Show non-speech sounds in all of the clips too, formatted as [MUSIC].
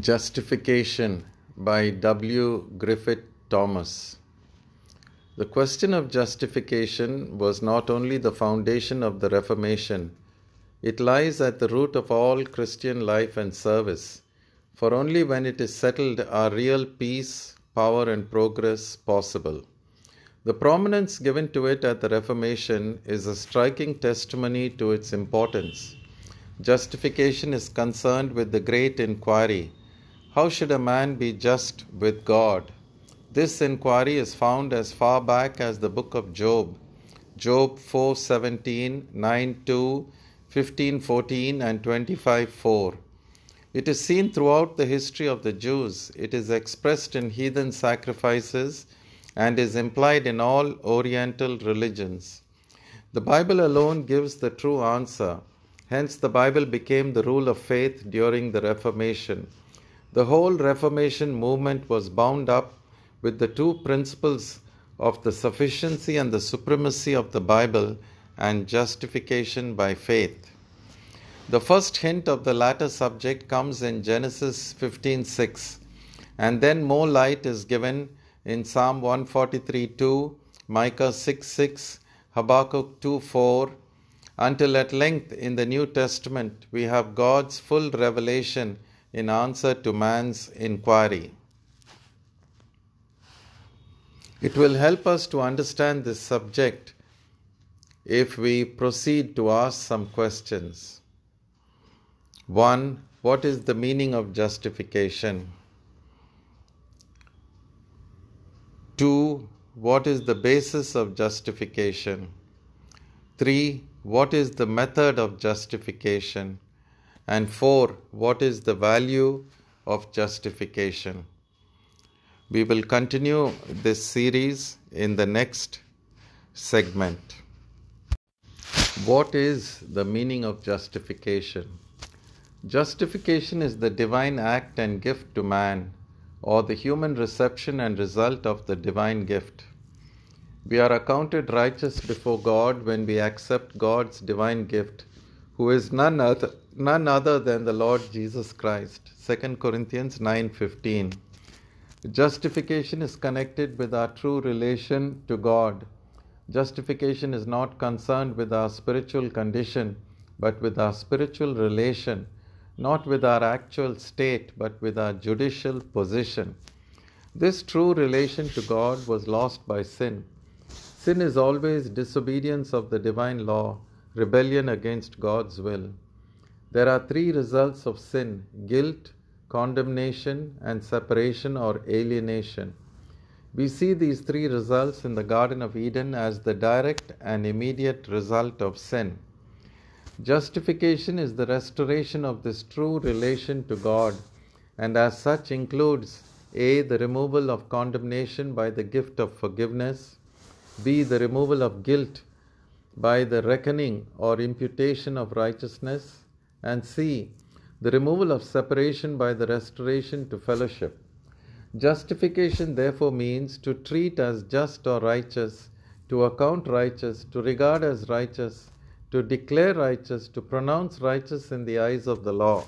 Justification by W. Griffith Thomas. The question of justification was not only the foundation of the Reformation, it lies at the root of all Christian life and service, for only when it is settled are real peace, power, and progress possible. The prominence given to it at the Reformation is a striking testimony to its importance. Justification is concerned with the great inquiry how should a man be just with God? This inquiry is found as far back as the book of Job, Job 4:17, 9:2, 15:14 and 25:4. It is seen throughout the history of the Jews. It is expressed in heathen sacrifices and is implied in all oriental religions. The Bible alone gives the true answer. Hence the Bible became the rule of faith during the Reformation. The whole Reformation movement was bound up with the two principles of the sufficiency and the supremacy of the Bible and justification by faith. The first hint of the latter subject comes in Genesis 15:6, and then more light is given in Psalm 143:2, Micah 6:6, Habakkuk 2:4, until at length in the New Testament we have God's full revelation in answer to man's inquiry. It will help us to understand this subject if we proceed to ask some questions. 1. What is the meaning of justification? 2. What is the basis of justification? 3. What is the method of justification? And four, what is the value of justification? We will continue this series in the next segment. What is the meaning of justification? Justification is the divine act and gift to man, or the human reception and result of the divine gift. We are accounted righteous before God when we accept God's divine gift, who is none other none other than the Lord Jesus Christ. 2 Corinthians 9:15. Justification is connected with our true relation to God. Justification is not concerned with our spiritual condition, but with our spiritual relation, not with our actual state, but with our judicial position. This true relation to God was lost by sin. Sin is always disobedience of the divine law, rebellion against God's will. There are three results of sin guilt, condemnation, and separation or alienation. We see these three results in the Garden of Eden as the direct and immediate result of sin. Justification is the restoration of this true relation to God, and as such includes A. The removal of condemnation by the gift of forgiveness, B. The removal of guilt by the reckoning or imputation of righteousness, and C. The removal of separation by the restoration to fellowship. Justification therefore means to treat as just or righteous, to account righteous, to regard as righteous, to declare righteous, to pronounce righteous in the eyes of the law.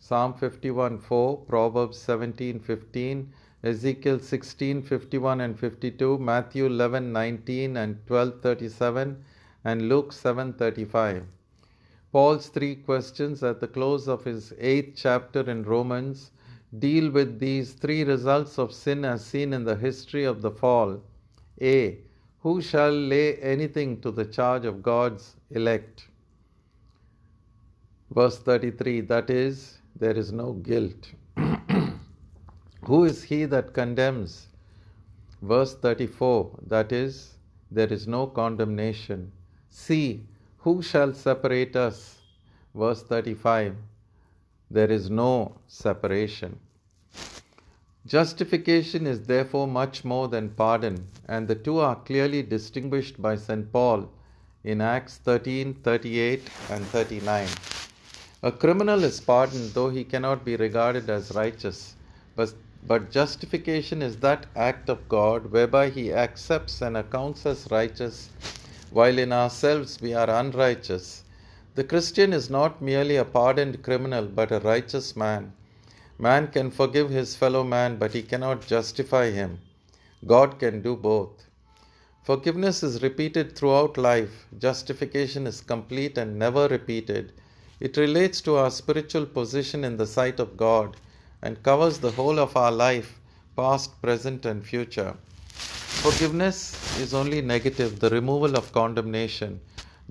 Psalm 51 4, Proverbs 17 15, Ezekiel 16 51 and 52, Matthew 11 19 and 12 37, and Luke 7 35. Paul's three questions at the close of his eighth chapter in Romans deal with these three results of sin as seen in the history of the fall. A. Who shall lay anything to the charge of God's elect? Verse 33 that is, there is no guilt. [CLEARS THROAT] Who is he that condemns? Verse 34 that is, there is no condemnation. C. Who shall separate us? Verse 35 There is no separation. Justification is therefore much more than pardon, and the two are clearly distinguished by St. Paul in Acts 13 38 and 39. A criminal is pardoned though he cannot be regarded as righteous, but, but justification is that act of God whereby he accepts and accounts us righteous while in ourselves we are unrighteous. The Christian is not merely a pardoned criminal, but a righteous man. Man can forgive his fellow man, but he cannot justify him. God can do both. Forgiveness is repeated throughout life, justification is complete and never repeated. It relates to our spiritual position in the sight of God and covers the whole of our life, past, present, and future. Forgiveness is only negative, the removal of condemnation.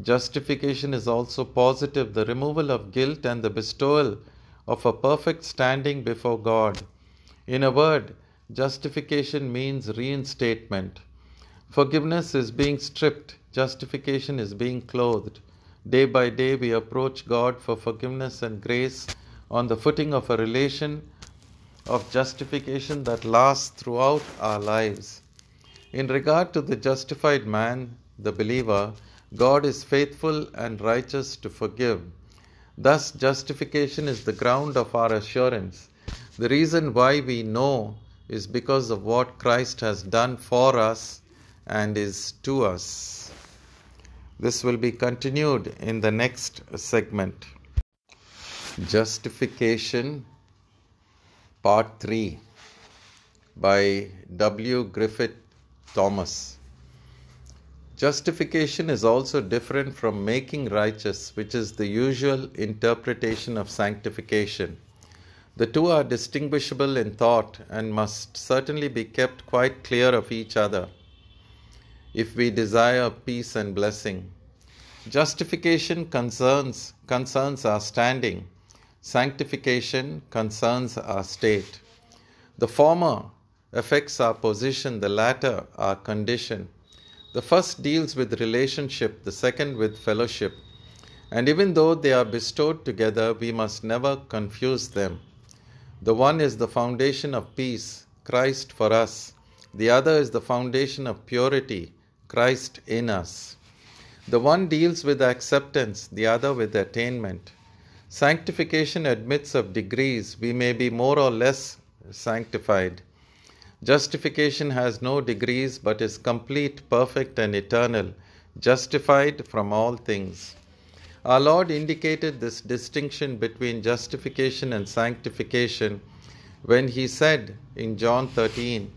Justification is also positive, the removal of guilt and the bestowal of a perfect standing before God. In a word, justification means reinstatement. Forgiveness is being stripped, justification is being clothed. Day by day, we approach God for forgiveness and grace on the footing of a relation of justification that lasts throughout our lives. In regard to the justified man, the believer, God is faithful and righteous to forgive. Thus, justification is the ground of our assurance. The reason why we know is because of what Christ has done for us and is to us. This will be continued in the next segment. Justification, Part 3 by W. Griffith Thomas. Justification is also different from making righteous, which is the usual interpretation of sanctification. The two are distinguishable in thought and must certainly be kept quite clear of each other if we desire peace and blessing. Justification concerns, concerns our standing, sanctification concerns our state. The former affects our position, the latter our condition. The first deals with relationship, the second with fellowship. And even though they are bestowed together, we must never confuse them. The one is the foundation of peace, Christ for us. The other is the foundation of purity, Christ in us. The one deals with acceptance, the other with attainment. Sanctification admits of degrees. We may be more or less sanctified. Justification has no degrees but is complete, perfect, and eternal, justified from all things. Our Lord indicated this distinction between justification and sanctification when He said in John 13,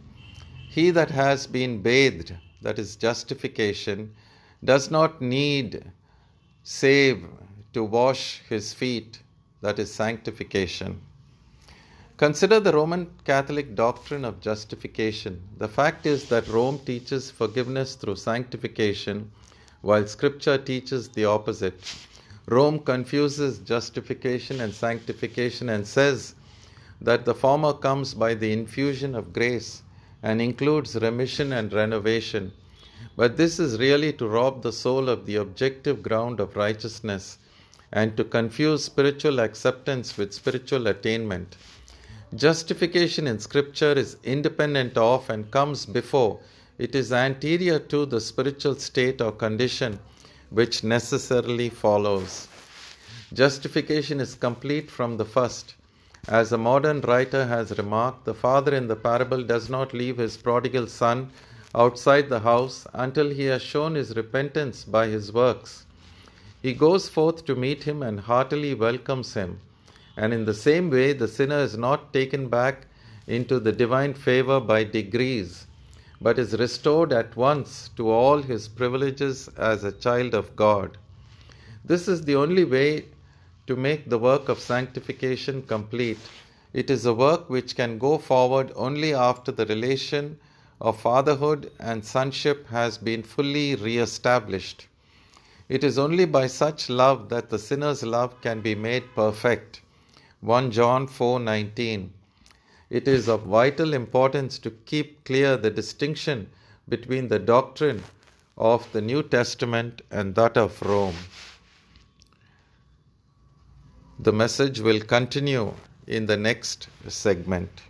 He that has been bathed, that is justification, does not need save to wash his feet, that is sanctification. Consider the Roman Catholic doctrine of justification. The fact is that Rome teaches forgiveness through sanctification, while Scripture teaches the opposite. Rome confuses justification and sanctification and says that the former comes by the infusion of grace and includes remission and renovation. But this is really to rob the soul of the objective ground of righteousness and to confuse spiritual acceptance with spiritual attainment. Justification in Scripture is independent of and comes before, it is anterior to the spiritual state or condition which necessarily follows. Justification is complete from the first. As a modern writer has remarked, the father in the parable does not leave his prodigal son outside the house until he has shown his repentance by his works. He goes forth to meet him and heartily welcomes him. And in the same way, the sinner is not taken back into the divine favor by degrees, but is restored at once to all his privileges as a child of God. This is the only way to make the work of sanctification complete. It is a work which can go forward only after the relation of fatherhood and sonship has been fully re established. It is only by such love that the sinner's love can be made perfect. 1 John 4:19 It is of vital importance to keep clear the distinction between the doctrine of the New Testament and that of Rome. The message will continue in the next segment.